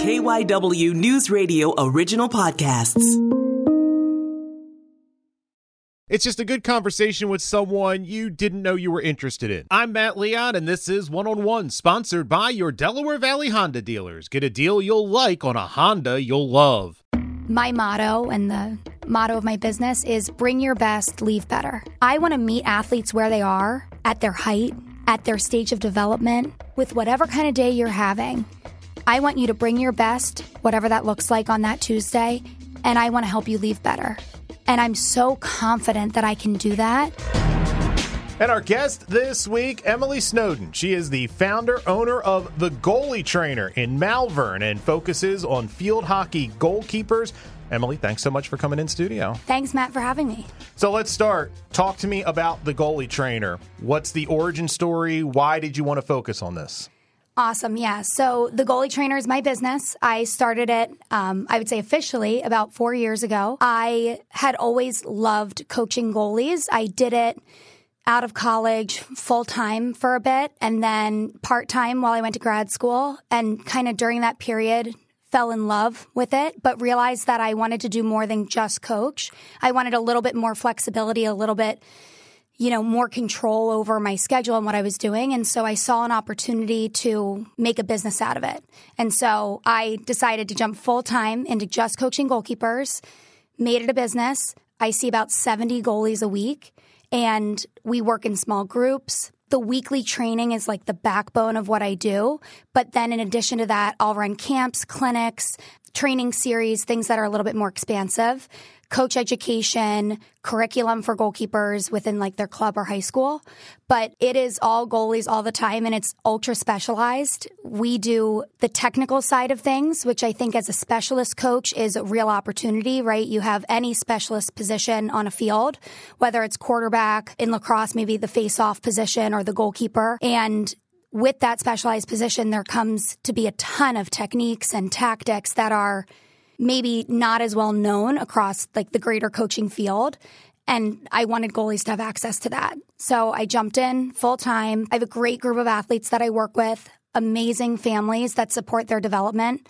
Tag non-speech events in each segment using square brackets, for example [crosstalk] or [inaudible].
KYW News Radio original podcasts. It's just a good conversation with someone you didn't know you were interested in. I'm Matt Leon, and this is One on One, sponsored by your Delaware Valley Honda dealers. Get a deal you'll like on a Honda you'll love. My motto and the motto of my business is bring your best, leave better. I want to meet athletes where they are, at their height, at their stage of development, with whatever kind of day you're having. I want you to bring your best, whatever that looks like on that Tuesday, and I want to help you leave better. And I'm so confident that I can do that. And our guest this week, Emily Snowden. She is the founder, owner of The Goalie Trainer in Malvern and focuses on field hockey goalkeepers. Emily, thanks so much for coming in studio. Thanks, Matt, for having me. So let's start. Talk to me about The Goalie Trainer. What's the origin story? Why did you want to focus on this? Awesome. Yeah. So the goalie trainer is my business. I started it, um, I would say officially about four years ago. I had always loved coaching goalies. I did it out of college full time for a bit and then part time while I went to grad school. And kind of during that period, fell in love with it, but realized that I wanted to do more than just coach. I wanted a little bit more flexibility, a little bit you know, more control over my schedule and what I was doing. And so I saw an opportunity to make a business out of it. And so I decided to jump full time into just coaching goalkeepers, made it a business. I see about 70 goalies a week, and we work in small groups. The weekly training is like the backbone of what I do. But then in addition to that, I'll run camps, clinics, training series, things that are a little bit more expansive coach education, curriculum for goalkeepers within like their club or high school. But it is all goalies all the time and it's ultra specialized. We do the technical side of things, which I think as a specialist coach is a real opportunity, right? You have any specialist position on a field, whether it's quarterback in lacrosse, maybe the face off position or the goalkeeper. And with that specialized position, there comes to be a ton of techniques and tactics that are maybe not as well known across like the greater coaching field. And I wanted goalies to have access to that. So I jumped in full time. I have a great group of athletes that I work with, amazing families that support their development,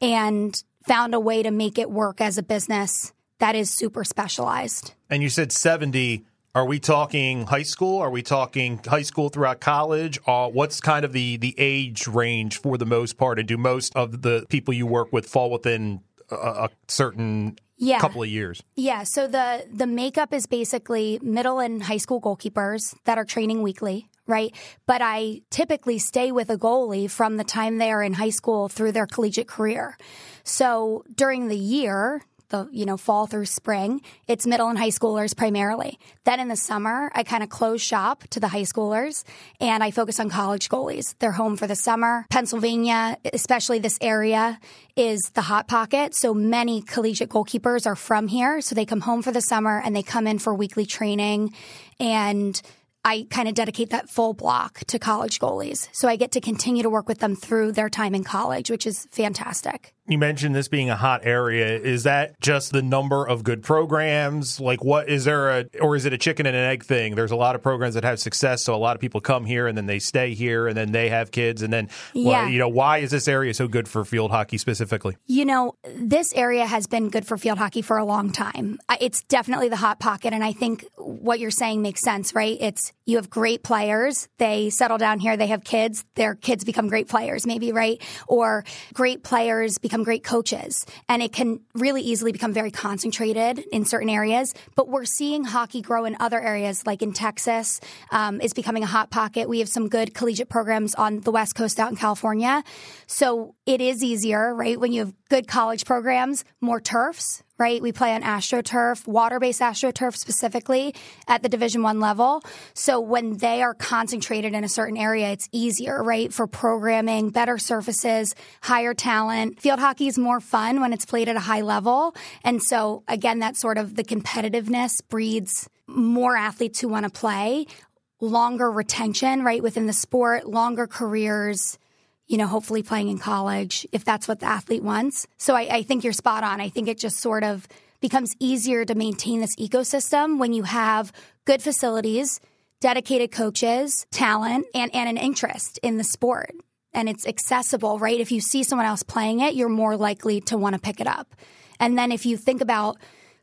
and found a way to make it work as a business that is super specialized. And you said 70. Are we talking high school? Are we talking high school throughout college? Uh, what's kind of the, the age range for the most part? And do most of the people you work with fall within a, a certain yeah. couple of years. Yeah. So the the makeup is basically middle and high school goalkeepers that are training weekly, right? But I typically stay with a goalie from the time they are in high school through their collegiate career. So during the year, the you know fall through spring it's middle and high schoolers primarily. Then in the summer i kind of close shop to the high schoolers and i focus on college goalies. They're home for the summer. Pennsylvania especially this area is the hot pocket. So many collegiate goalkeepers are from here. So they come home for the summer and they come in for weekly training. And I kind of dedicate that full block to college goalies. So I get to continue to work with them through their time in college, which is fantastic you mentioned this being a hot area. Is that just the number of good programs? Like, what is there a, or is it a chicken and an egg thing? There's a lot of programs that have success, so a lot of people come here and then they stay here and then they have kids. And then, yeah. well, you know, why is this area so good for field hockey specifically? You know, this area has been good for field hockey for a long time. It's definitely the hot pocket. And I think what you're saying makes sense, right? It's you have great players, they settle down here, they have kids, their kids become great players, maybe, right? Or great players become become great coaches and it can really easily become very concentrated in certain areas. But we're seeing hockey grow in other areas, like in Texas, um, is becoming a hot pocket. We have some good collegiate programs on the West Coast out in California. So it is easier, right? When you have good college programs, more turfs, right? We play on AstroTurf, water-based AstroTurf specifically at the Division 1 level. So when they are concentrated in a certain area, it's easier, right? For programming, better surfaces, higher talent. Field hockey is more fun when it's played at a high level. And so again, that sort of the competitiveness breeds more athletes who want to play, longer retention, right? Within the sport, longer careers you know, hopefully playing in college if that's what the athlete wants. So I, I think you're spot on. I think it just sort of becomes easier to maintain this ecosystem when you have good facilities, dedicated coaches, talent, and, and an interest in the sport. and it's accessible, right? If you see someone else playing it, you're more likely to want to pick it up. And then if you think about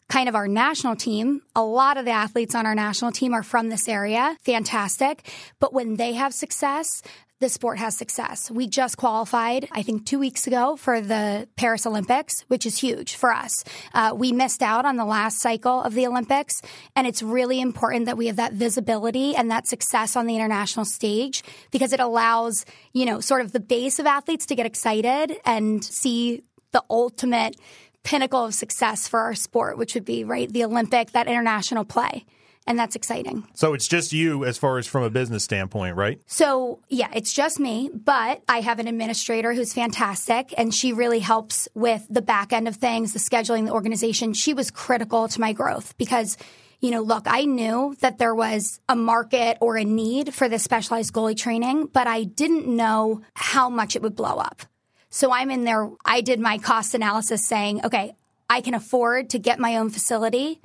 kind of our national team, a lot of the athletes on our national team are from this area. Fantastic. But when they have success, the sport has success. We just qualified, I think, two weeks ago for the Paris Olympics, which is huge for us. Uh, we missed out on the last cycle of the Olympics, and it's really important that we have that visibility and that success on the international stage because it allows, you know, sort of the base of athletes to get excited and see the ultimate pinnacle of success for our sport, which would be, right, the Olympic, that international play and that's exciting. So it's just you as far as from a business standpoint, right? So, yeah, it's just me, but I have an administrator who's fantastic and she really helps with the back end of things, the scheduling, the organization. She was critical to my growth because you know, look, I knew that there was a market or a need for this specialized goalie training, but I didn't know how much it would blow up. So I'm in there. I did my cost analysis saying, okay, I can afford to get my own facility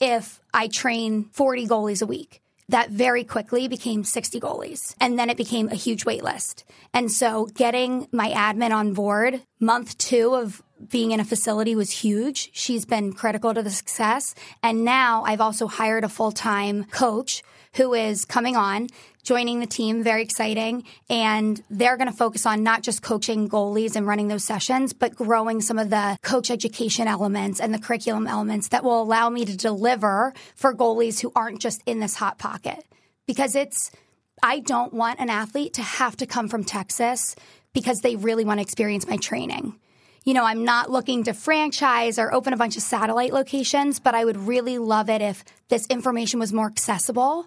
if I train 40 goalies a week. That very quickly became 60 goalies. And then it became a huge wait list. And so getting my admin on board month two of being in a facility was huge. She's been critical to the success. And now I've also hired a full time coach who is coming on joining the team, very exciting. And they're going to focus on not just coaching goalies and running those sessions, but growing some of the coach education elements and the curriculum elements that will allow me to deliver for goalies who aren't just in this hot pocket. Because it's, I don't want an athlete to have to come from Texas because they really want to experience my training. You know, I'm not looking to franchise or open a bunch of satellite locations, but I would really love it if this information was more accessible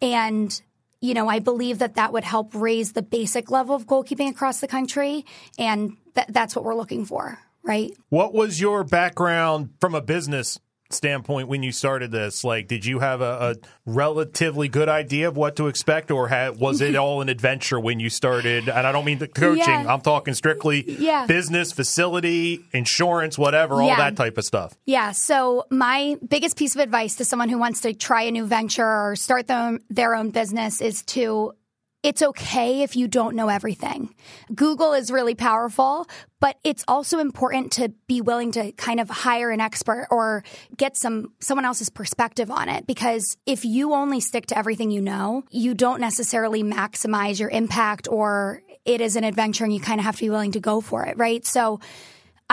and you know, I believe that that would help raise the basic level of goalkeeping across the country. And th- that's what we're looking for, right? What was your background from a business standpoint when you started this? Like, did you have a, a relatively good idea of what to expect, or had, was it all an adventure when you started? And I don't mean the coaching; yeah. I'm talking strictly yeah. business, facility, insurance, whatever, all that type of stuff. Yeah. So my biggest piece of advice to someone who wants to try a new venture or start their their own business is to it's okay if you don't know everything. Google is really powerful, but it's also important to be willing to kind of hire an expert or get some someone else's perspective on it because if you only stick to everything you know, you don't necessarily maximize your impact or it is an adventure and you kind of have to be willing to go for it, right? So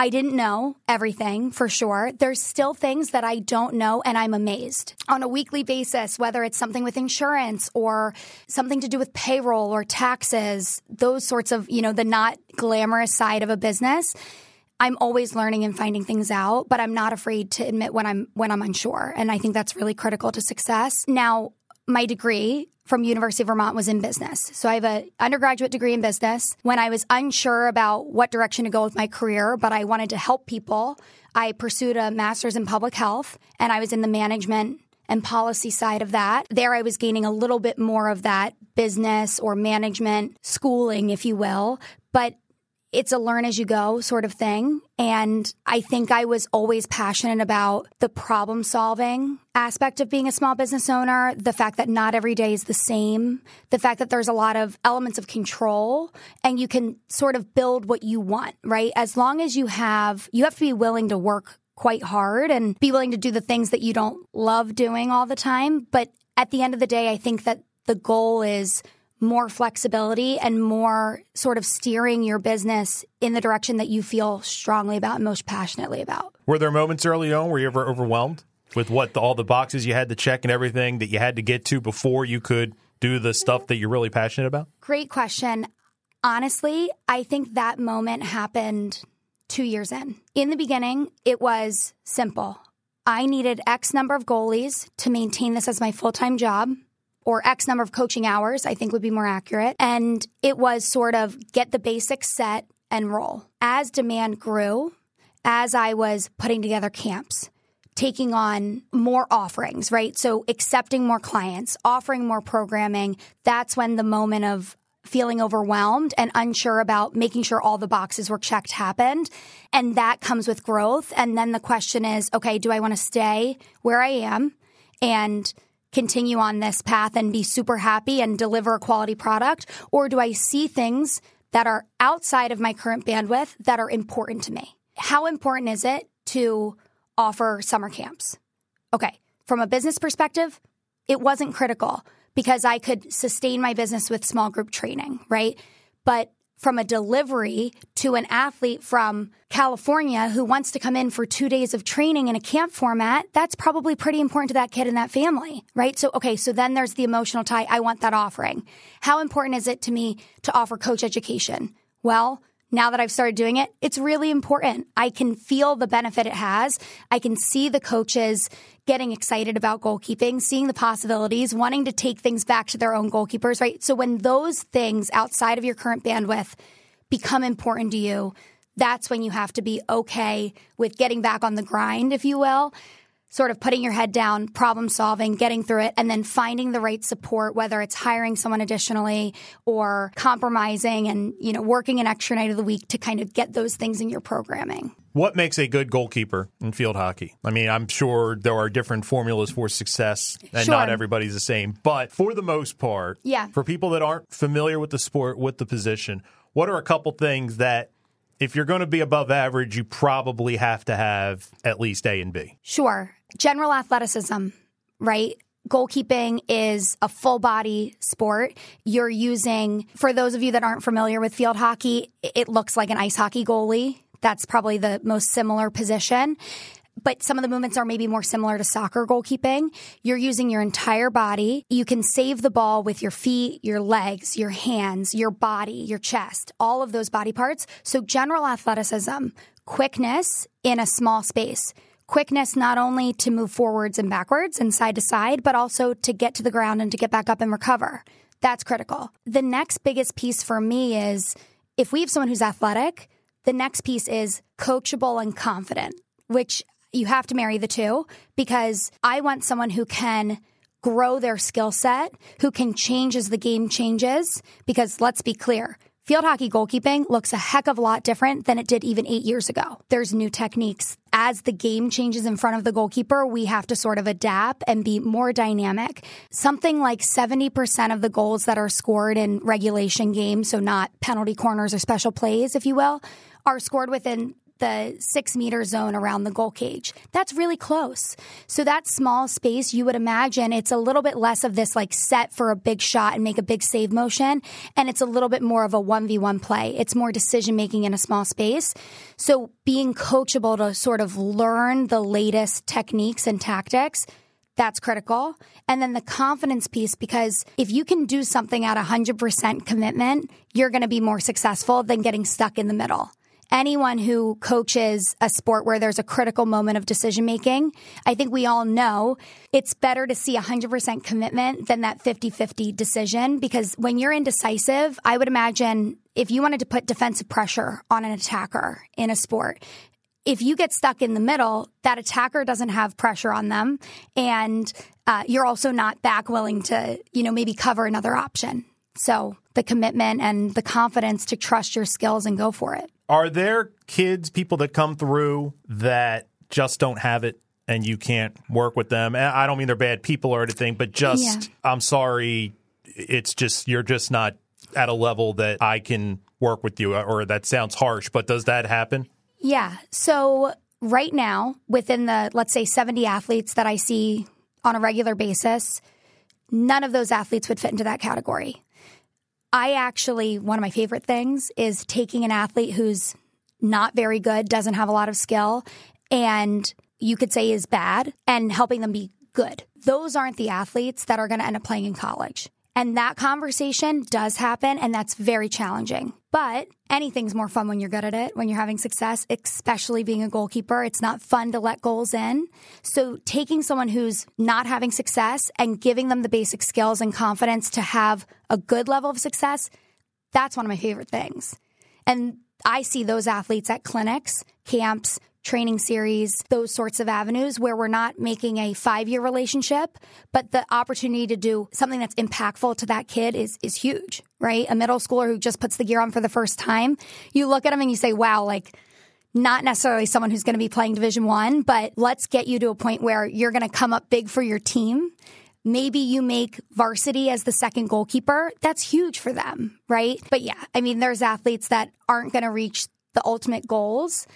I didn't know everything for sure. There's still things that I don't know, and I'm amazed on a weekly basis, whether it's something with insurance or something to do with payroll or taxes, those sorts of, you know, the not glamorous side of a business. I'm always learning and finding things out, but I'm not afraid to admit when I'm when I'm unsure, and I think that's really critical to success. Now, my degree from University of Vermont was in business. So I have an undergraduate degree in business. When I was unsure about what direction to go with my career, but I wanted to help people, I pursued a master's in public health and I was in the management and policy side of that. There I was gaining a little bit more of that business or management schooling, if you will. But it's a learn as you go sort of thing. And I think I was always passionate about the problem solving aspect of being a small business owner, the fact that not every day is the same, the fact that there's a lot of elements of control and you can sort of build what you want, right? As long as you have, you have to be willing to work quite hard and be willing to do the things that you don't love doing all the time. But at the end of the day, I think that the goal is more flexibility and more sort of steering your business in the direction that you feel strongly about and most passionately about. Were there moments early on where you ever overwhelmed with what the, all the boxes you had to check and everything that you had to get to before you could do the stuff that you're really passionate about? Great question. Honestly, I think that moment happened two years in. In the beginning, it was simple. I needed X number of goalies to maintain this as my full time job or X number of coaching hours, I think would be more accurate. And it was sort of get the basics set and roll. As demand grew, as I was putting together camps, taking on more offerings, right? So accepting more clients, offering more programming, that's when the moment of feeling overwhelmed and unsure about making sure all the boxes were checked happened. And that comes with growth. And then the question is, okay, do I want to stay where I am and continue on this path and be super happy and deliver a quality product? Or do I see things that are outside of my current bandwidth that are important to me. How important is it to offer summer camps? Okay, from a business perspective, it wasn't critical because I could sustain my business with small group training, right? But from a delivery to an athlete from California who wants to come in for two days of training in a camp format, that's probably pretty important to that kid and that family, right? So, okay, so then there's the emotional tie. I want that offering. How important is it to me to offer coach education? Well, now that I've started doing it, it's really important. I can feel the benefit it has. I can see the coaches getting excited about goalkeeping, seeing the possibilities, wanting to take things back to their own goalkeepers, right? So when those things outside of your current bandwidth become important to you, that's when you have to be okay with getting back on the grind, if you will, sort of putting your head down, problem solving, getting through it, and then finding the right support, whether it's hiring someone additionally or compromising and, you know, working an extra night of the week to kind of get those things in your programming. What makes a good goalkeeper in field hockey? I mean, I'm sure there are different formulas for success and Sure. not everybody's the same. But for the most part, Yeah. for people that aren't familiar with the sport, with the position, what are a couple things that if you're going to be above average, you probably have to have at least A and B? Sure. General athleticism, right? Goalkeeping is a full body sport. You're using, for those of you that aren't familiar with field hockey, it looks like an ice hockey goalie. That's probably the most similar position. But some of the movements are maybe more similar to soccer goalkeeping. You're using your entire body. You can save the ball with your feet, your legs, your hands, your body, your chest, all of those body parts. So general athleticism, quickness in a small space quickness not only to move forwards and backwards and side to side, but also to get to the ground and to get back up and recover. That's critical. The next biggest piece for me is if we have someone who's athletic, the next piece is coachable and confident, which you have to marry the two because I want someone who can grow their skill set, who can change as the game changes. Because let's be clear, field hockey goalkeeping looks a heck of a lot different than it did even eight years ago. There's new techniques. As the game changes in front of the goalkeeper, we have to sort of adapt and be more dynamic. Something like 70% of the goals that are scored in regulation games, so not penalty corners or special plays, if you will, are scored within the six meter zone around the goal cage. That's really close. So that small space, you would imagine it's a little bit less of this like set for a big shot and make a big save motion. And it's a little bit more of a 1v1 play. It's more decision making in a small space. So being coachable to sort of learn the latest techniques and tactics that's critical. And then the confidence piece, because if you can do something at 100% commitment, you're going to be more successful than getting stuck in the middle anyone who coaches a sport where there's a critical moment of decision making, I think we all know it's better to see 100% commitment than that 50 50 decision because when you're indecisive, I would imagine if you wanted to put defensive pressure on an attacker in a sport, if you get stuck in the middle, that attacker doesn't have pressure on them, and uh, you're also not back willing to, you know, maybe cover another option. So the commitment and the confidence to trust your skills and go for it. Are there kids, people that come through that just don't have it and you can't work with them? I don't mean they're bad people or anything, but just, Yeah. I'm sorry, it's just, you're just not at a level that I can work with you, or that sounds harsh, but does that happen? Yeah. So right now, within the let's say 70 athletes that I see on a regular basis, none of those athletes would fit into that category. I actually, one of my favorite things is taking an athlete who's not very good, doesn't have a lot of skill, and you could say is bad, and helping them be good. Those aren't the athletes that are going to end up playing in college. And that conversation does happen, and that's very challenging. But anything's more fun when you're good at it, when you're having success, especially being a goalkeeper. It's not fun to let goals in. So, taking someone who's not having success and giving them the basic skills and confidence to have a good level of success, that's one of my favorite things. And I see those athletes at clinics, camps, training series, those sorts of avenues where we're not making a five year relationship, but the opportunity to do something that's impactful to that kid is, is huge, right? A middle schooler who just puts the gear on for the first time, you look at them and you say, wow, like, not necessarily someone who's going to be playing division one, but let's get you to a point where you're going to come up big for your team maybe you make varsity as the second goalkeeper. That's huge for them, right? But yeah, I mean, there's athletes that aren't going to reach the ultimate goals.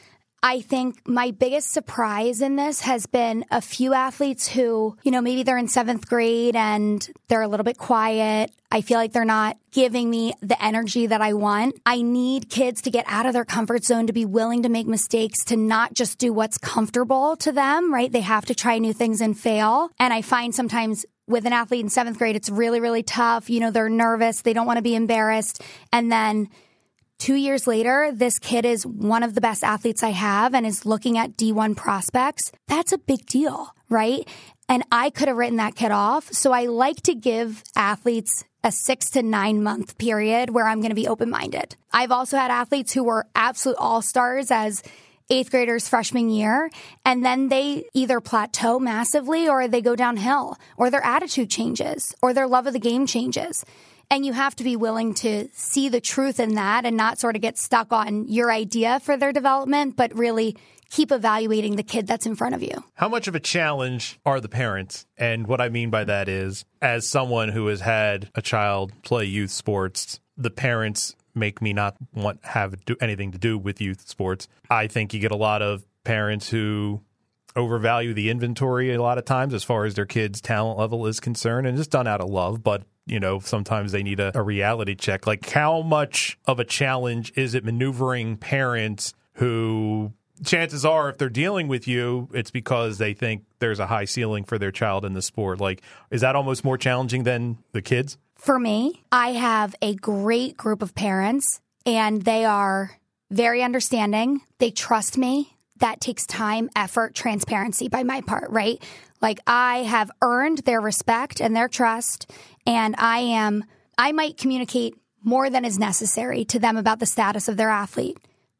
I think my biggest surprise in this has been a few athletes who, you know, maybe they're in seventh grade and they're a little bit quiet. I feel like they're not giving me the energy that I want. I need kids to get out of their comfort zone, to be willing to make mistakes, to not just do what's comfortable to them, right? They have to try new things and fail. And I find sometimes with an athlete in seventh grade, it's really, really tough. You know, they're nervous. They don't want to be embarrassed. And then Two years later, this kid is one of the best athletes I have and is looking at D1 prospects. That's a big deal, right? And I could have written that kid off. So I like to give athletes a six to nine month period where I'm going to be open minded. I've also had athletes who were absolute all stars as eighth graders freshman year and then they either plateau massively or they go downhill or their attitude changes or their love of the game changes. And you have to be willing to see the truth in that and not sort of get stuck on your idea for their development, but really keep evaluating the kid that's in front of you. How much of a challenge are the parents? And what I mean by that is, as someone who has had a child play youth sports, the parents make me not want have do anything to do with youth sports. I think you get a lot of parents who overvalue the inventory a lot of times as far as their kids' talent level is concerned, and it's done out of love, but you know, sometimes they need a, a reality check. Like, how much of a challenge is it maneuvering parents who chances are if they're dealing with you it's because they think there's a high ceiling for their child in the sport? Like is that almost more challenging than the kids? For me i have a great group of parents and they are very understanding. They trust me. That takes time effort transparency by my part right? Like i have earned their respect and their trust and I am, I might communicate more than is necessary to them about the status of their athlete.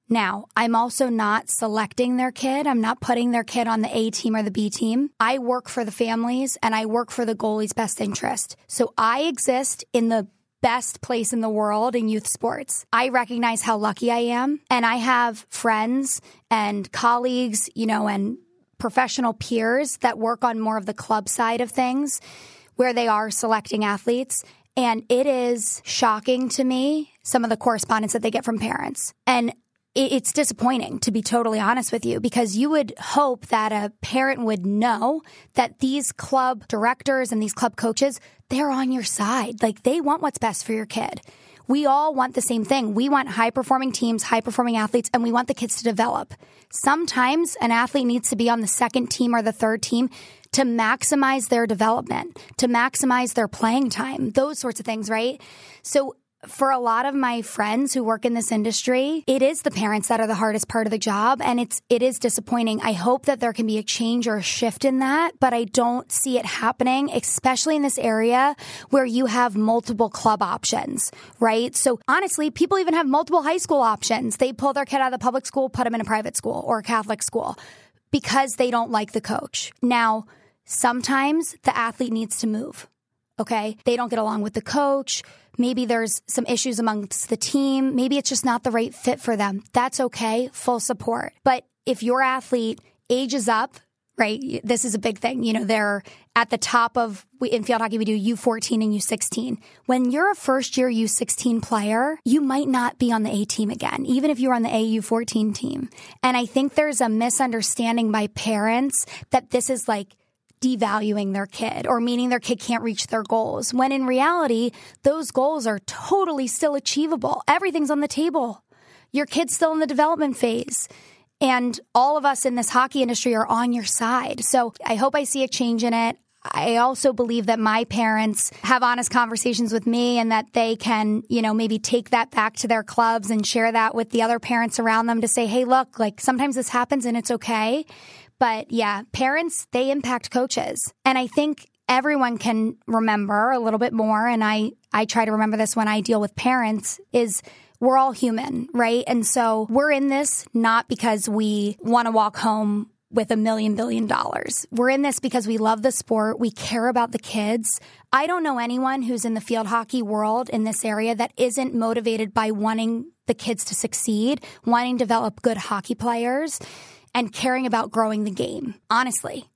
Now, I'm also not selecting their kid. I'm not putting their kid on the A team or the B team. I work for the families and I work for the goalie's best interest. So I exist in the best place in the world in youth sports. I recognize how lucky I am and I have friends and colleagues, you know, and professional peers that work on more of the club side of things where they are selecting athletes. And it is shocking to me some of the correspondence that they get from parents. And it's disappointing to be totally honest with you because you would hope that a parent would know that these club directors and these club coaches, they're on your side. Like they want what's best for your kid. We all want the same thing. We want high performing teams, high performing athletes, and we want the kids to develop. Sometimes an athlete needs to be on the second team or the third team to maximize their development, to maximize their playing time, those sorts of things, right? So for a lot of my friends who work in this industry, it is the parents that are the hardest part of the job and it's it is disappointing. I hope that there can be a change or a shift in that, but I don't see it happening, especially in this area where you have multiple club options, right? So honestly, people even have multiple high school options. They pull their kid out of the public school, put them in a private school or a Catholic school because they don't like the coach. Now, Sometimes the athlete needs to move. Okay. They don't get along with the coach. Maybe there's some issues amongst the team. Maybe it's just not the right fit for them. That's okay. Full support. But if your athlete ages up, right? This is a big thing. You know, they're at the top of, in field hockey, we do U14 and U16. When you're a first year U16 player, you might not be on the A team again, even if you're on the AU14 team. And I think there's a misunderstanding by parents that this is like, devaluing their kid or meaning their kid can't reach their goals. When in reality, those goals are totally still achievable. Everything's on the table. Your kid's still in the development phase. And all of us in this hockey industry are on your side. So I hope I see a change in it. I also believe that my parents have honest conversations with me and that they can, you know, maybe take that back to their clubs and share that with the other parents around them to say, hey, look, like sometimes this happens and it's okay. But yeah, parents, they impact coaches. And I think everyone can remember a little bit more. And I, I try to remember this when I deal with parents is we're all human, right? And so we're in this not because we want to walk home with a million billion dollars. We're in this because we love the sport. We care about the kids. I don't know anyone who's in the field hockey world in this area that isn't motivated by wanting the kids to succeed, wanting to develop good hockey players and caring about growing the game, honestly.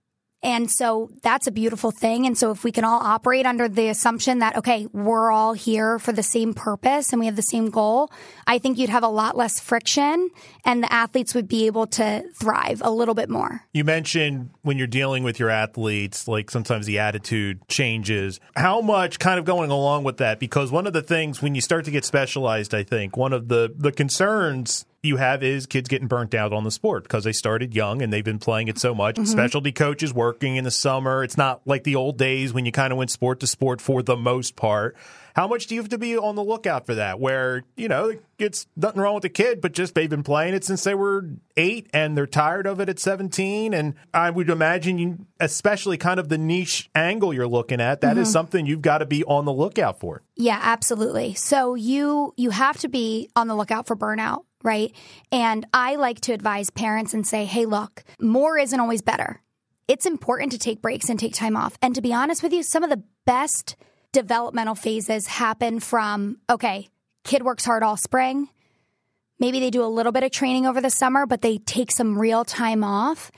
And so that's a beautiful thing. And so if we can all operate under the assumption that, okay, we're all here for the same purpose and we have the same goal, I think you'd have a lot less friction and the athletes would be able to thrive a little bit more. You mentioned when you're dealing with your athletes, like sometimes the attitude changes. How much kind of going along with that? Because one of the things when you start to get specialized, I think one of the, the concerns you have is kids getting burnt out on the sport because they started young and they've been playing it so much. Mm-hmm. Specialty coaches working in the summer. It's not like the old days when you kind of went sport to sport for the most part. How much do you have to be on the lookout for that? Where, you know, it's nothing wrong with the kid, but just they've been playing it since they were eight and they're tired of it at 17. And I would imagine you, especially kind of the niche angle you're looking at, that mm-hmm. is something you've got to be on the lookout for. Yeah, absolutely. So you, you have to be on the lookout for burnout right? And I like to advise parents and say, hey, look, more isn't always better. It's important to take breaks and take time off. And to be honest with you, some of the best developmental phases happen from, okay, kid works hard all spring. Maybe they do a little bit of training over the summer, but they take some real time off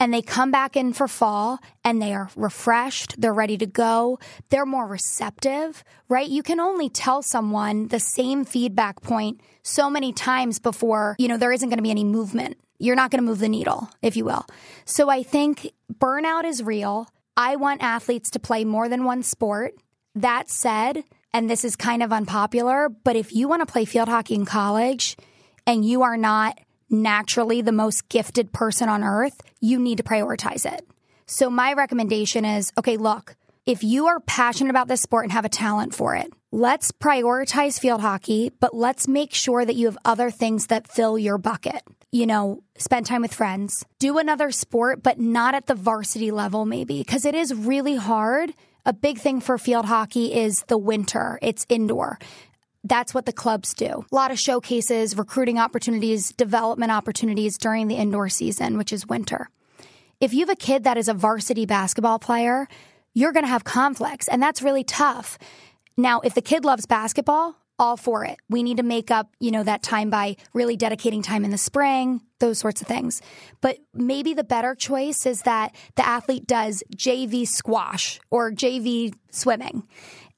and they come back in for fall and they are refreshed, they're ready to go, they're more receptive, right? You can only tell someone the same feedback point so many times before, you know, there isn't going to be any movement. You're not going to move the needle, if you will. So I think burnout is real. I want athletes to play more than one sport. That said, and this is kind of unpopular, but if you want to play field hockey in college and you are not naturally the most gifted person on earth, you need to prioritize it. So my recommendation is okay, look, if you are passionate about this sport and have a talent for it, let's prioritize field hockey, but let's make sure that you have other things that fill your bucket. You know, spend time with friends, do another sport, but not at the varsity level, maybe, because it is really hard. A big thing for field hockey is the winter. It's indoor that's what the clubs do. A lot of showcases, recruiting opportunities, development opportunities during the indoor season, which is winter. If you have a kid that is a varsity basketball player, you're going to have conflicts, and that's really tough. Now, if the kid loves basketball, all for it. We need to make up, you know, that time by really dedicating time in the spring, those sorts of things. But maybe the better choice is that the athlete does JV squash or JV swimming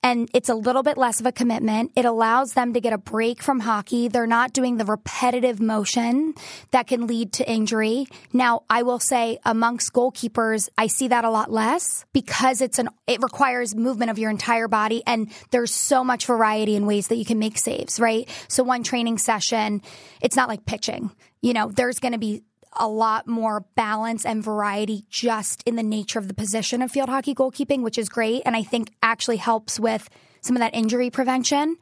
and it's a little bit less of a commitment. It allows them to get a break from hockey. They're not doing the repetitive motion that can lead to injury. Now, I will say amongst goalkeepers, I see that a lot less because it's an, it requires movement of your entire body and there's so much variety in ways that you can make saves, right? So one training session, it's not like pitching. You know, there's going to be a lot more balance and variety just in the nature of the position of field hockey goalkeeping, which is great. And I think actually helps with some of that injury prevention.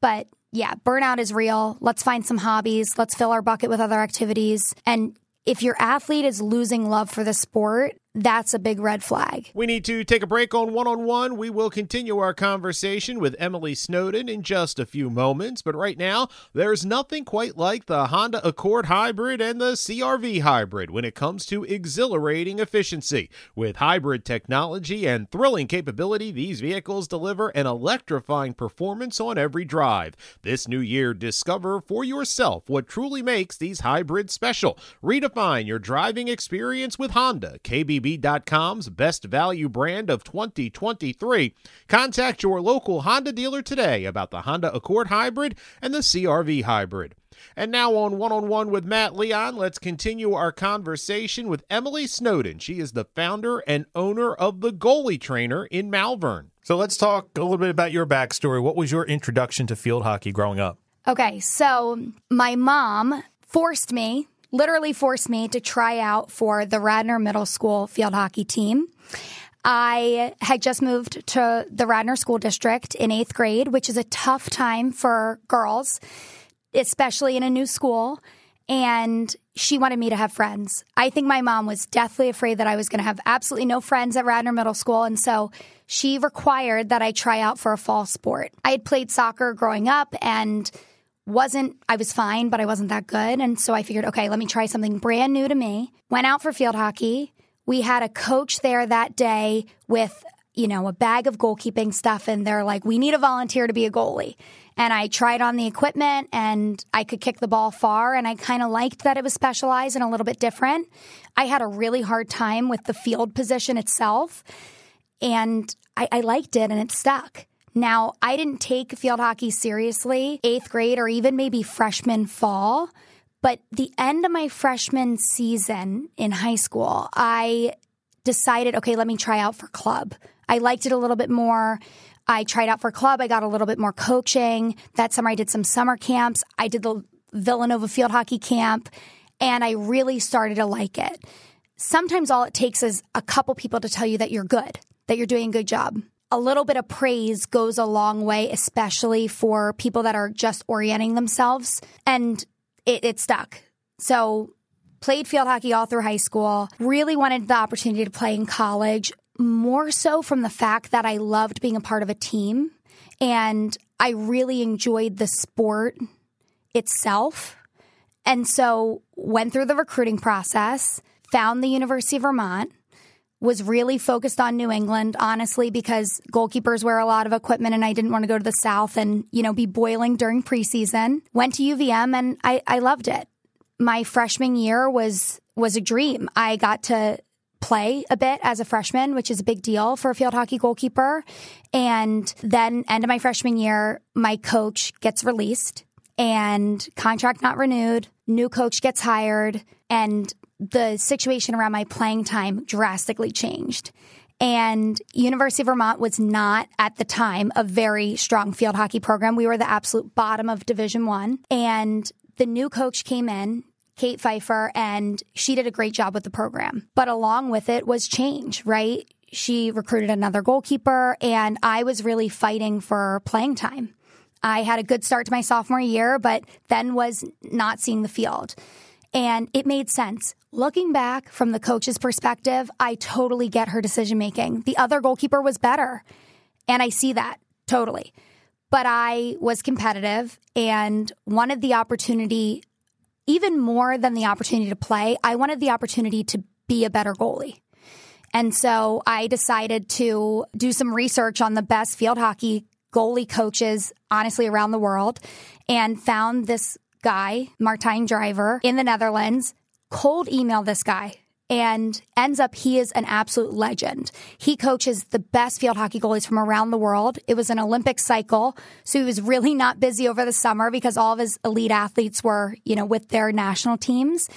But yeah, burnout is real. Let's find some hobbies. Let's fill our bucket with other activities. And if your athlete is losing love for the sport, that's a big red flag. We need to take a break on one on one. We will continue our conversation with Emily Snowden in just a few moments, but right now, there's nothing quite like the Honda Accord Hybrid and the CRV Hybrid when it comes to exhilarating efficiency. With hybrid technology and thrilling capability, these vehicles deliver an electrifying performance on every drive. This new year, discover for yourself what truly makes these hybrids special. Redefine your driving experience with Honda KBB KBB.com's best value brand of 2023. Contact your local Honda dealer today about the Honda Accord Hybrid and the CRV Hybrid. And now on one on one with Matt Leon, let's continue our conversation with Emily Snowden. She is the founder and owner of the Goalie Trainer in Malvern. So let's talk a little bit about your backstory. What was your introduction to field hockey growing up? Okay, so my mom forced me literally forced me to try out for the Radnor Middle School field hockey team. I had just moved to the Radnor School District in eighth grade, which is a tough time for girls, especially in a new school. And she wanted me to have friends. I think my mom was deathly afraid that I was going to have absolutely no friends at Radnor Middle School. And so she required that I try out for a fall sport. I had played soccer growing up and wasn't I was fine, but I wasn't that good. And so I figured, okay, let me try something brand new to me. Went out for field hockey. We had a coach there that day with you know, a bag of goalkeeping stuff and they're like, we need a volunteer to be a goalie. And I tried on the equipment and I could kick the ball far and I kind of liked that it was specialized and a little bit different. I had a really hard time with the field position itself and I, I liked it and it stuck. Now, I didn't take field hockey seriously eighth grade or even maybe freshman fall. But the end of my freshman season in high school, I decided, okay, let me try out for club. I liked it a little bit more. I tried out for club. I got a little bit more coaching. That summer, I did some summer camps. I did the Villanova field hockey camp, and I really started to like it. Sometimes all it takes is a couple people to tell you that you're good, that you're doing a good job. A little bit of praise goes a long way, especially for people that are just orienting themselves. And it, it stuck. So played field hockey all through high school, really wanted the opportunity to play in college, more so from the fact that I loved being a part of a team and I really enjoyed the sport itself. And so went through the recruiting process, found the University of Vermont, was really focused on New England, honestly, because goalkeepers wear a lot of equipment and I didn't want to go to the South and, you know, be boiling during preseason. Went to UVM and I, I loved it. My freshman year was was a dream. I got to play a bit as a freshman, which is a big deal for a field hockey goalkeeper. And then end of my freshman year, my coach gets released and contract not renewed. New coach gets hired and the situation around my playing time drastically changed. And University of Vermont was not at the time a very strong field hockey program. We were the absolute bottom of Division One. And the new coach came in, Kate Pfeiffer, and she did a great job with the program. But along with it was change, right? She recruited another goalkeeper, and I was really fighting for playing time. I had a good start to my sophomore year, but then was not seeing the field. And it made sense. Looking back from the coach's perspective, I totally get her decision making. The other goalkeeper was better. And I see that totally. But I was competitive and wanted the opportunity, even more than the opportunity to play, I wanted the opportunity to be a better goalie. And so I decided to do some research on the best field hockey goalie coaches, honestly, around the world, and found this guy, Martijn Drijver, in the Netherlands, cold email this guy and ends up he is an absolute legend. He coaches the best field hockey goalies from around the world. It was an Olympic cycle, so he was really not busy over the summer because all of his elite athletes were, you know, with their national teams.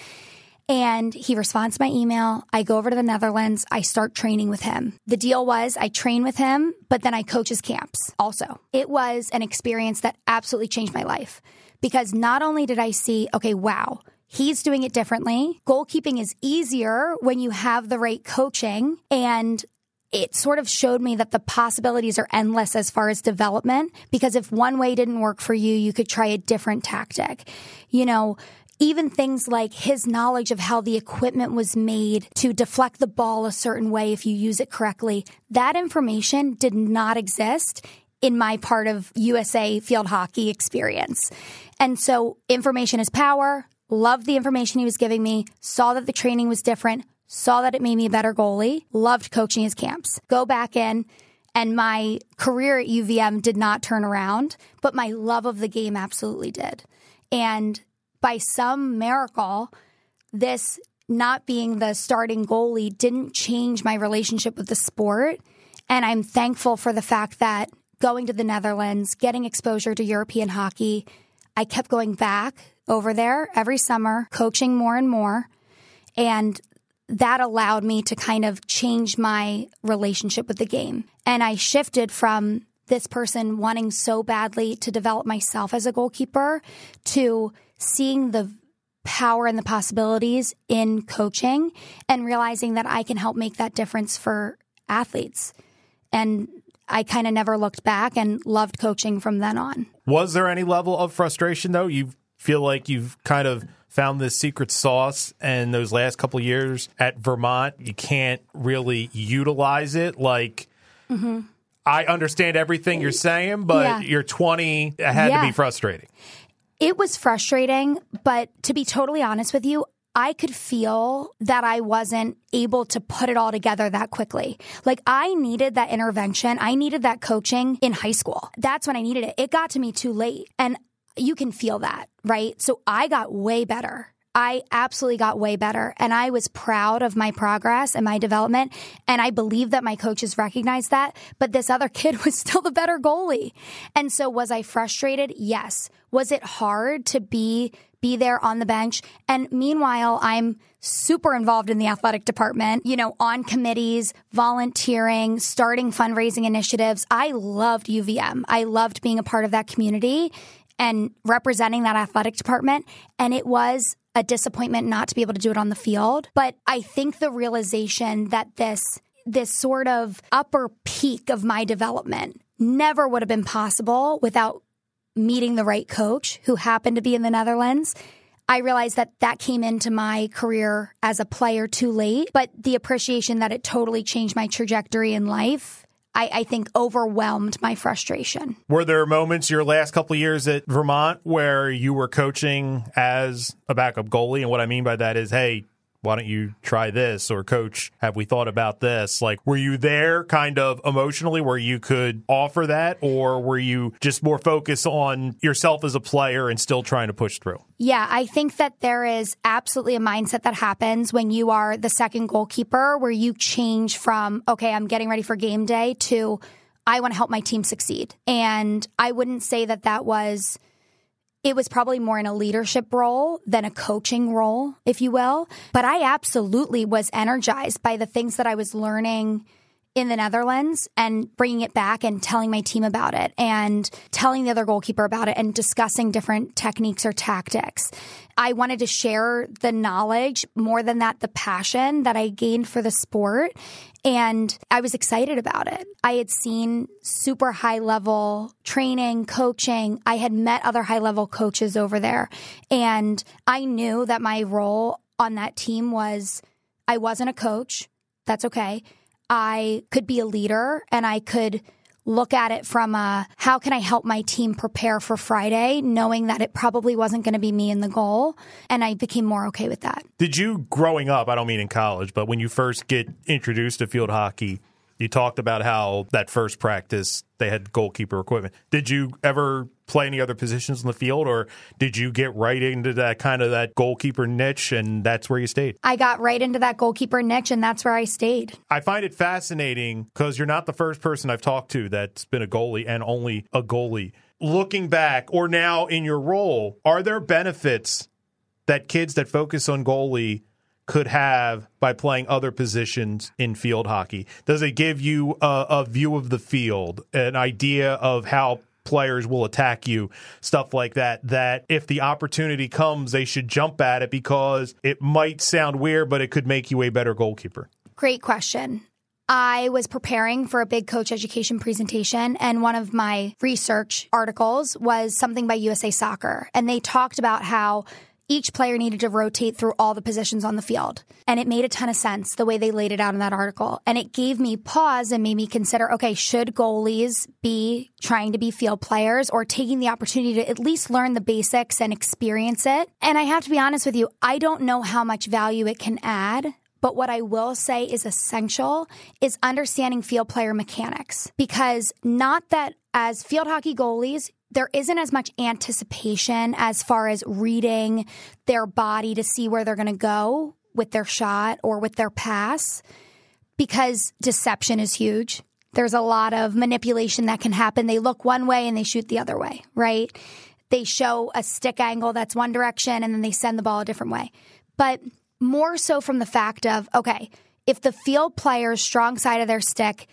And he responds to my email. I go over to the Netherlands. I start training with him. The deal was I train with him, but then I coach his camps also. It was an experience that absolutely changed my life because not only did I see, okay, wow, he's doing it differently. Goalkeeping is easier when you have the right coaching and it sort of showed me that the possibilities are endless as far as development because if one way didn't work for you, you could try a different tactic. You know, even things like his knowledge of how the equipment was made to deflect the ball a certain way if you use it correctly, that information did not exist in my part of USA field hockey experience. And so information is power. Loved the information he was giving me, saw that the training was different, saw that it made me a better goalie, loved coaching his camps. Go back in, and my career at UVM did not turn around, but my love of the game absolutely did. And by some miracle, this not being the starting goalie didn't change my relationship with the sport. And I'm thankful for the fact that going to the Netherlands, getting exposure to European hockey, I kept going back over there every summer, coaching more and more. And that allowed me to kind of change my relationship with the game. And I shifted from this person wanting so badly to develop myself as a goalkeeper to seeing the power and the possibilities in coaching and realizing that I can help make that difference for athletes. And I kind of never looked back and loved coaching from then on. Was there any level of frustration though? You feel like you've kind of found this secret sauce and those last couple years at Vermont, you can't really utilize it like mm-hmm. I understand everything you're saying, but yeah. you're 20, it had yeah. to be frustrating. It was frustrating, but to be totally honest with you, I could feel that I wasn't able to put it all together that quickly. Like I needed that intervention. I needed that coaching in high school. That's when I needed it. It got to me too late. And you can feel that, right? So I got way better. I absolutely got way better and I was proud of my progress and my development. And I believe that my coaches recognized that, but this other [laughs] kid was still the better goalie. And so was I frustrated? Yes. Was it hard to be be there on the bench. And meanwhile, I'm super involved in the athletic department, you know, on committees, volunteering, starting fundraising initiatives. I loved UVM. I loved being a part of that community and representing that athletic department. And it was a disappointment not to be able to do it on the field. But I think the realization that this this sort of upper peak of my development never would have been possible without meeting the right coach who happened to be in the Netherlands. I realized that that came into my career as a player too late, but the appreciation that it totally changed my trajectory in life I, I, think overwhelmed my frustration. Were there moments your last couple years at Vermont where you were coaching as a backup goalie? And what I mean by that is, hey, why don't you try this? Or coach have we thought about this? Like were you there kind of emotionally where you could offer that? Or were you just more focused on yourself as a player and still trying to push through? Yeah i think that there is absolutely a mindset that happens when you are the second goalkeeper where you change from okay i'm getting ready for game day to i want to help my team succeed. And i wouldn't say that that was it was probably more in a leadership role than a coaching role, if you will. But I absolutely was energized by the things that I was learning in the Netherlands and bringing it back and telling my team about it and telling the other goalkeeper about it and discussing different techniques or tactics. I wanted to share the knowledge more than that, the passion that I gained for the sport. And I was excited about it. I had seen super high level training, coaching. I had met other high level coaches over there. And I knew that my role on that team was I wasn't a coach. That's okay. I could be a leader and I could look at it from a how can I help my team prepare for Friday, knowing that it probably wasn't going to be me in the goal. And I became more okay with that. Did you, growing up, I don't mean in college, but when you first get introduced to field hockey, you talked about how that first practice they had goalkeeper equipment. Did you ever play any other positions in the field, or did you get right into that kind of that goalkeeper niche, and that's where you stayed? I got right into that goalkeeper niche, and that's where I stayed. I find it fascinating because you're not the first person I've talked to that's been a goalie and only a goalie. Looking back, or now in your role, are there benefits that kids that focus on goalie could have by playing other positions in field hockey? Does it give you a, a, view of the field, an idea of how players will attack you, stuff like that? That if the opportunity comes, they should jump at it because it might sound weird, but it could make you a better goalkeeper? Great question. I was preparing for a big coach education presentation, and one of my research articles was something by USA Soccer. And they talked about how each player needed to rotate through all the positions on the field. And it made a ton of sense the way they laid it out in that article. And it gave me pause and made me consider okay, should goalies be trying to be field players or taking the opportunity to at least learn the basics and experience it? And I have to be honest with you, I don't know how much value it can add. But what I will say is essential is understanding field player mechanics because not that as field hockey goalies, there isn't as much anticipation as far as reading their body to see where they're going to go with their shot or with their pass because deception is huge. There's a lot of manipulation that can happen. They look one way and they shoot the other way, right? They show a stick angle that's one direction and then they send the ball a different way. But more so from the fact of, okay, if the field player's strong side of their stick,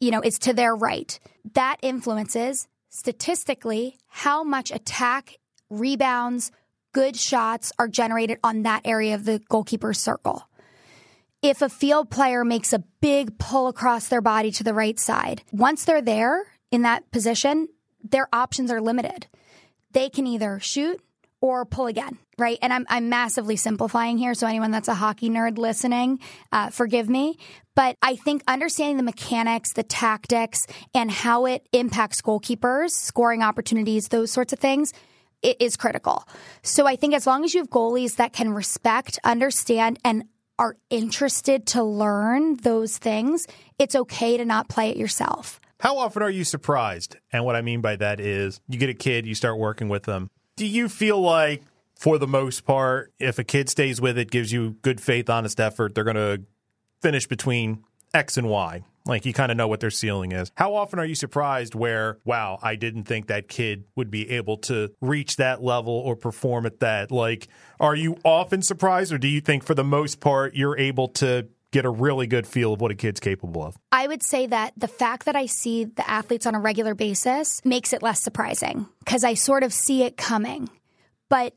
you know, is to their right, that influences statistically how much attack, rebounds, good shots are generated on that area of the goalkeeper's circle. If a field player makes a big pull across their body to the right side, once they're there in that position, their options are limited. They can either shoot or pull again, right? And I'm, I'm massively simplifying here. So anyone that's a hockey nerd listening, uh, forgive me. But I think understanding the mechanics, the tactics, and how it impacts goalkeepers, scoring opportunities, those sorts of things, it is critical. So I think as long as you have goalies that can respect, understand, and are interested to learn those things, it's okay to not play it yourself. How often are you surprised? And what I mean by that is you get a kid, you start working with them. Do you feel like, for the most part, if a kid stays with it, gives you good faith, honest effort, they're going to finish between X and Y? Like you kind of know what their ceiling is. How often are you surprised where, wow, I didn't think that kid would be able to reach that level or perform at that? Like, are you often surprised, or do you think for the most part you're able to get a really good feel of what a kid's capable of? I would say that the fact that I see the athletes on a regular basis makes it less surprising because I sort of see it coming. But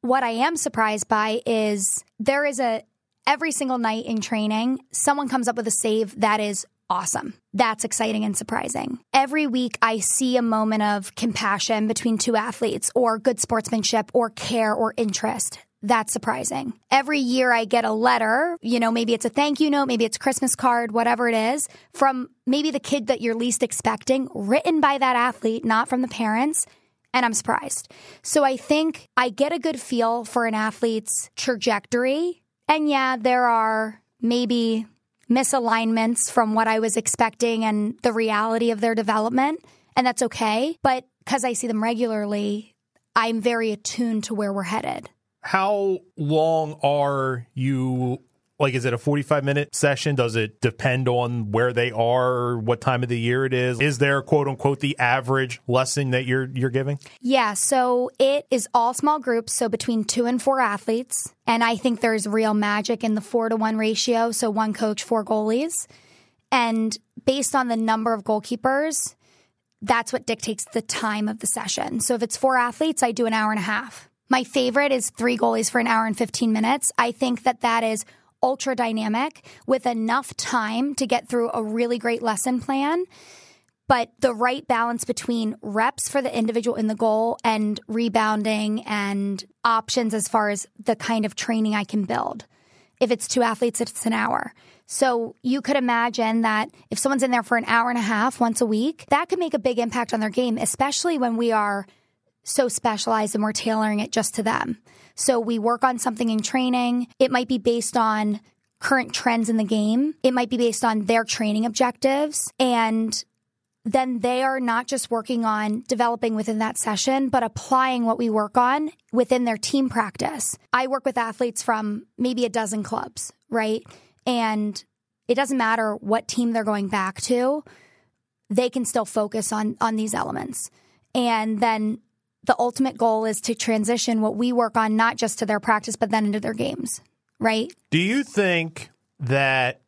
what I am surprised by is there is a every single night in training, someone comes up with a save that is awesome. That's exciting and surprising. Every week, I see a moment of compassion between two athletes, or good sportsmanship, or care, or interest. That's surprising. Every year I get a letter, you know, maybe it's a thank you note, maybe it's Christmas card, whatever it is, from maybe the kid that you're least expecting, written by that athlete, not from the parents. And I'm surprised. So I think I get a good feel for an athlete's trajectory. And yeah, there are maybe misalignments from what I was expecting and the reality of their development. And that's okay. But because I see them regularly, I'm very attuned to where we're headed. How long are you? Like, is it a 45 minute session? Does it depend on where they are, what time of the year it is? Is there quote unquote the average lesson that you're you're giving? Yeah, so it is all small groups, so between two and four athletes. And I think there's real magic in the four to one ratio. So one coach, four goalies. And based on the number of goalkeepers, that's what dictates the time of the session. So if it's four athletes, I do an hour and a half. My favorite is three goalies for an hour and 15 minutes. I think that that is ultra dynamic with enough time to get through a really great lesson plan, but the right balance between reps for the individual in the goal and rebounding and options as far as the kind of training I can build. If it's two athletes, it's an hour. So you could imagine that if someone's in there for an hour and a half once a week, that could make a big impact on their game, especially when we are so specialized and we're tailoring it just to them. So we work on something in training. It might be based on current trends in the game. It might be based on their training objectives. And then they are not just working on developing within that session, but applying what we work on within their team practice. I work with athletes from maybe a dozen clubs, right? And it doesn't matter what team they're going back to, they can still focus on on these elements. And then the ultimate goal is to transition what we work on not just to their practice but then into their games, right? Do you think that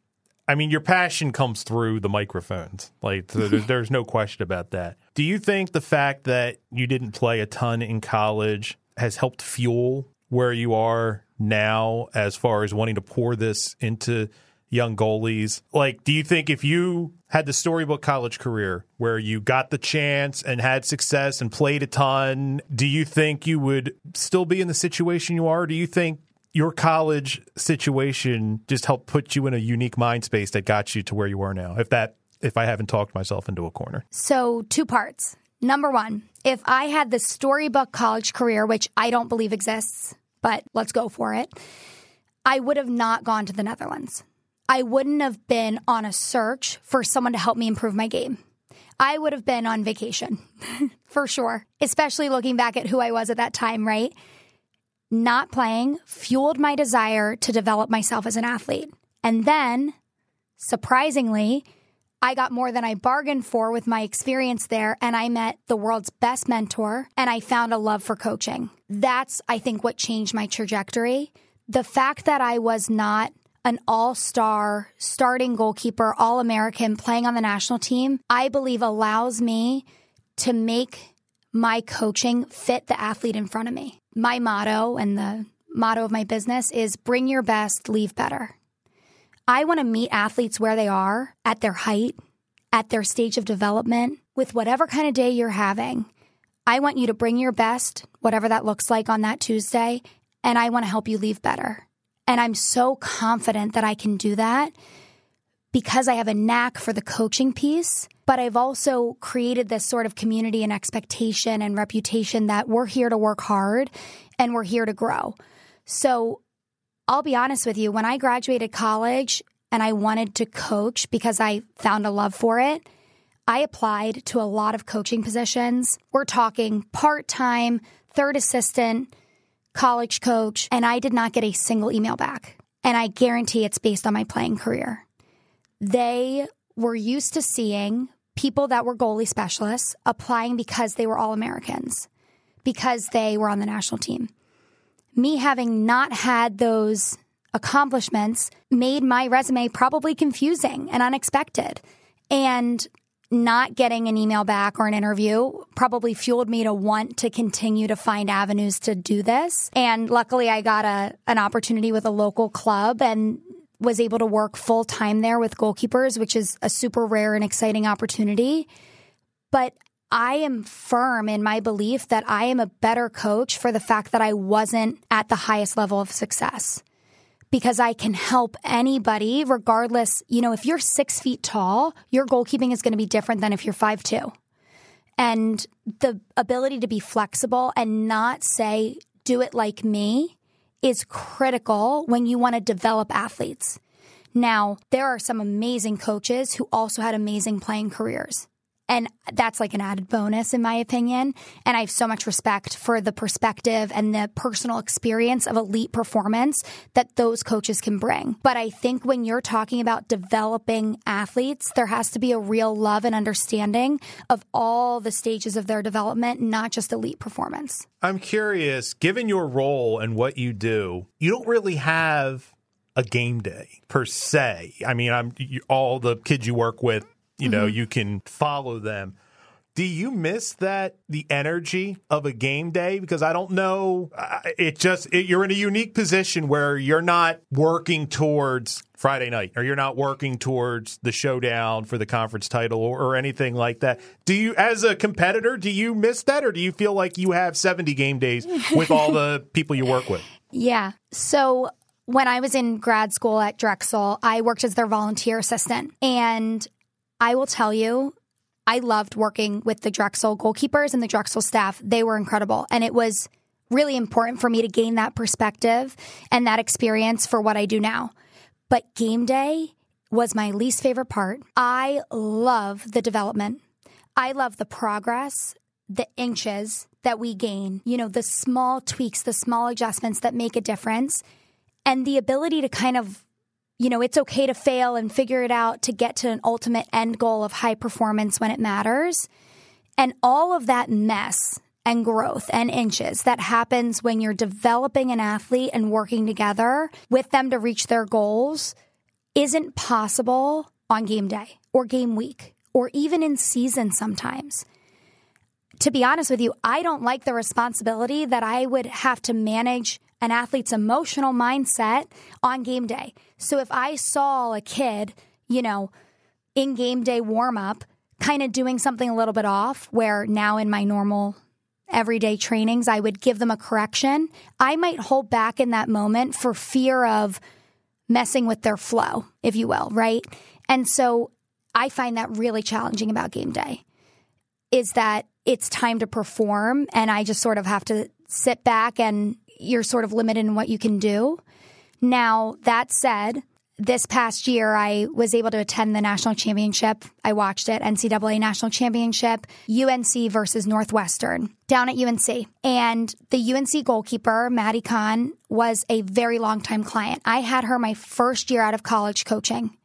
I mean your passion comes through the microphones. Like there's no question about that. Do you think the fact that you didn't play a ton in college has helped fuel where you are now as far as wanting to pour this into young goalies. Like, do you think if you had the storybook college career where you got the chance and had success and played a ton, do you think you would still be in the situation you are? Do you think your college situation just helped put you in a unique mind space that got you to where you are now? If that if I haven't talked myself into a corner. So, two parts. Number 1, if I had the storybook college career, which I don't believe exists, but let's go for it. I would have not gone to the Netherlands. I wouldn't have been on a search for someone to help me improve my game. I would have been on vacation [laughs] for sure, especially looking back at who I was at that time, right? Not playing fueled my desire to develop myself as an athlete. And then, surprisingly, I got more than I bargained for with my experience there, and I met the world's best mentor, and I found a love for coaching. That's, I think, what changed my trajectory. The fact that I was not an all star starting goalkeeper, all American playing on the national team, I believe allows me to make my coaching fit the athlete in front of me. My motto and the motto of my business is bring your best, leave better. I want to meet athletes where they are at their height, at their stage of development, with whatever kind of day you're having. I want you to bring your best, whatever that looks like on that Tuesday, and I want to help you leave better. And I'm so confident that I can do that because I have a knack for the coaching piece, but I've also created this sort of community and expectation and reputation that we're here to work hard and we're here to grow. So I'll be honest with you, when I graduated college and I wanted to coach because I found a love for it, I applied to a lot of coaching positions. We're talking part time, third assistant, college coach, and I did not get a single email back. And I guarantee it's based on my playing career. They were used to seeing people that were goalie specialists applying because they were all Americans, because they were on the national team. Me having not had those accomplishments made my resume probably confusing and unexpected. And not getting an email back or an interview probably fueled me to want to continue to find avenues to do this. And luckily I got a an opportunity with a local club and was able to work full time there with goalkeepers, which is a super rare and exciting opportunity. But I am firm in my belief that I am a better coach for the fact that I wasn't at the highest level of success because I can help anybody, regardless. You know, if you're six feet tall, your goalkeeping is going to be different than if you're five two. And the ability to be flexible and not say, do it like me is critical when you want to develop athletes. Now, there are some amazing coaches who also had amazing playing careers. And that's like an added bonus, in my opinion. And I have so much respect for the perspective and the personal experience of elite performance that those coaches can bring. But I think when you're talking about developing athletes, there has to be a real love and understanding of all the stages of their development, not just elite performance. I'm curious, given your role and what you do, you don't really have a game day per se. I mean, I'm all the kids you work with you know, mm-hmm. you can follow them. Do you miss that the energy of a game day? Because I don't know. It just it, you're in a unique position where you're not working towards Friday night, or you're not working towards the showdown for the conference title, or, or anything like that. Do you, as a competitor, do you miss that, or do you feel like you have 70 game days with all the [laughs] people you work with? Yeah. So when I was in grad school at Drexel, I worked as their volunteer assistant. And I will tell you, I loved working with the Drexel goalkeepers and the Drexel staff. They were incredible. And it was really important for me to gain that perspective and that experience for what I do now. But game day was my least favorite part. I love the development. I love the progress, the inches that we gain, you know, the small tweaks, the small adjustments that make a difference, and the ability to kind of you know, it's okay to fail and figure it out to get to an ultimate end goal of high performance when it matters. And all of that mess and growth and inches that happens when you're developing an athlete and working together with them to reach their goals isn't possible on game day or game week or even in season sometimes. To be honest with you, I don't like the responsibility that I would have to manage an athlete's emotional mindset on game day. So if I saw a kid, you know, in game day warm up, kind of doing something a little bit off, where now in my normal everyday trainings, I would give them a correction, I might hold back in that moment for fear of messing with their flow, if you will, right? And so I find that really challenging about game day is that it's time to perform and I just sort of have to sit back and you're sort of limited in what you can do. Now, that said, this past year, I was able to attend the national championship. I watched it, NCAA national championship, UNC versus Northwestern down at UNC. And the UNC goalkeeper, Maddie Kahn, was a very long time client. I had her my first year out of college coaching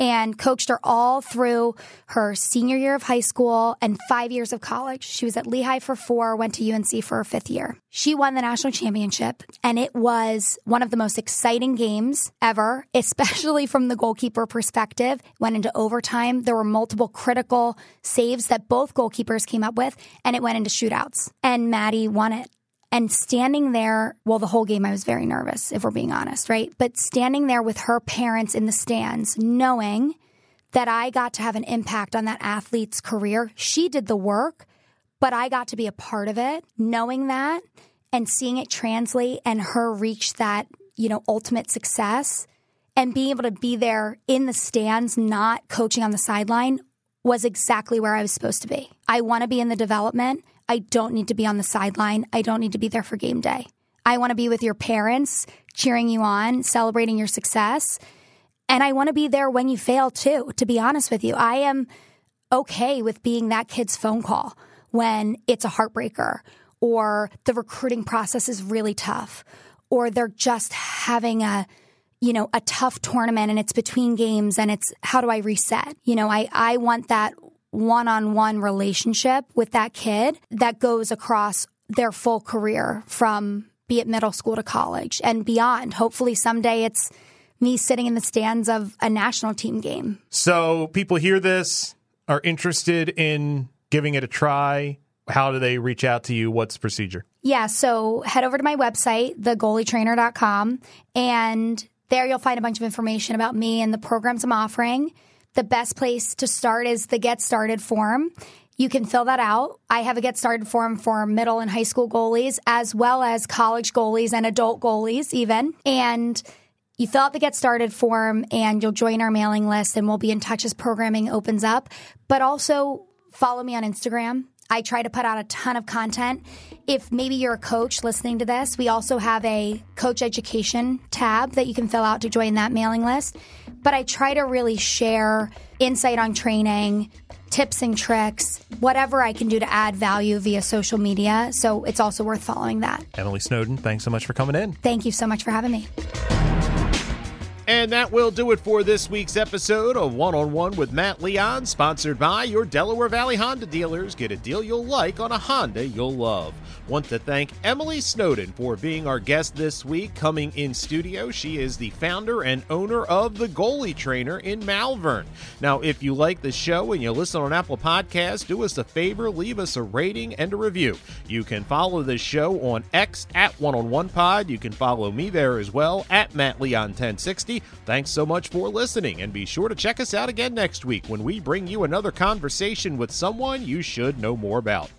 and coached her all through her senior year of high school and five years of college. She was at Lehigh for four, went to UNC for her fifth year. She won the national championship, and it was one of the most exciting games ever, [laughs] especially from the goalkeeper perspective. Went into overtime. There were multiple critical saves that both goalkeepers came up with, and it went into shootouts. And Maddie won it. And standing there, well, the whole game I was very nervous, if we're being honest, right? But standing there with her parents in the stands, knowing that I got to have an impact on that athlete's career. She did the work, but I got to be a part of it, knowing that and seeing it translate and her reach that, you know, ultimate success And being able to be there in the stands, not coaching on the sideline, was exactly where I was supposed to be. I want to be in the development. I don't need to be on the sideline. I don't need to be there for game day. I want to be with your parents, cheering you on, celebrating your success. And I want to be there when you fail too, to be honest with you. I am okay with being that kid's phone call when it's a heartbreaker or the recruiting process is really tough or they're just having a you know a tough tournament and it's between games and it's how do I reset? You know, I I want that one-on-one relationship with that kid that goes across their full career from be it middle school to college and beyond. Hopefully someday it's me sitting in the stands of a national team game. So people hear this, are interested in giving it a try. How do they reach out to you? What's the procedure? Yeah, so head over to my website, thegoalietrainer.com, and there you'll find a bunch of information about me and the programs I'm offering. The best place to start is the Get Started form. You can fill that out. I have a Get Started form for middle and high school goalies, as well as college goalies and adult goalies, even. And you fill out the Get Started form and you'll join our mailing list, and we'll be in touch as programming opens up. But also follow me on Instagram. I try to put out a ton of content. If maybe you're a coach listening to this, we also have a coach education tab that you can fill out to join that mailing list. But I try to really share insight on training, tips and tricks, whatever I can do to add value via social media. So it's also worth following that. Emily Snowden, thanks so much for coming in. Thank you so much for having me. And that will do it for this week's episode of One on One with Matt Leon, sponsored by your Delaware Valley Honda dealers. Get a deal you'll like on a Honda you'll love. Want to thank Emily Snowden for being our guest this week, coming in studio. She is the founder and owner of the Goalie Trainer in Malvern. Now, if you like the show and you listen on Apple Podcasts, do us a favor, leave us a rating and a review. You can follow the show on X at One on One Pod. You can follow me there as well at Matt Leon 1060. Thanks so much for listening, and be sure to check us out again next week when we bring you another conversation with someone you should know more about.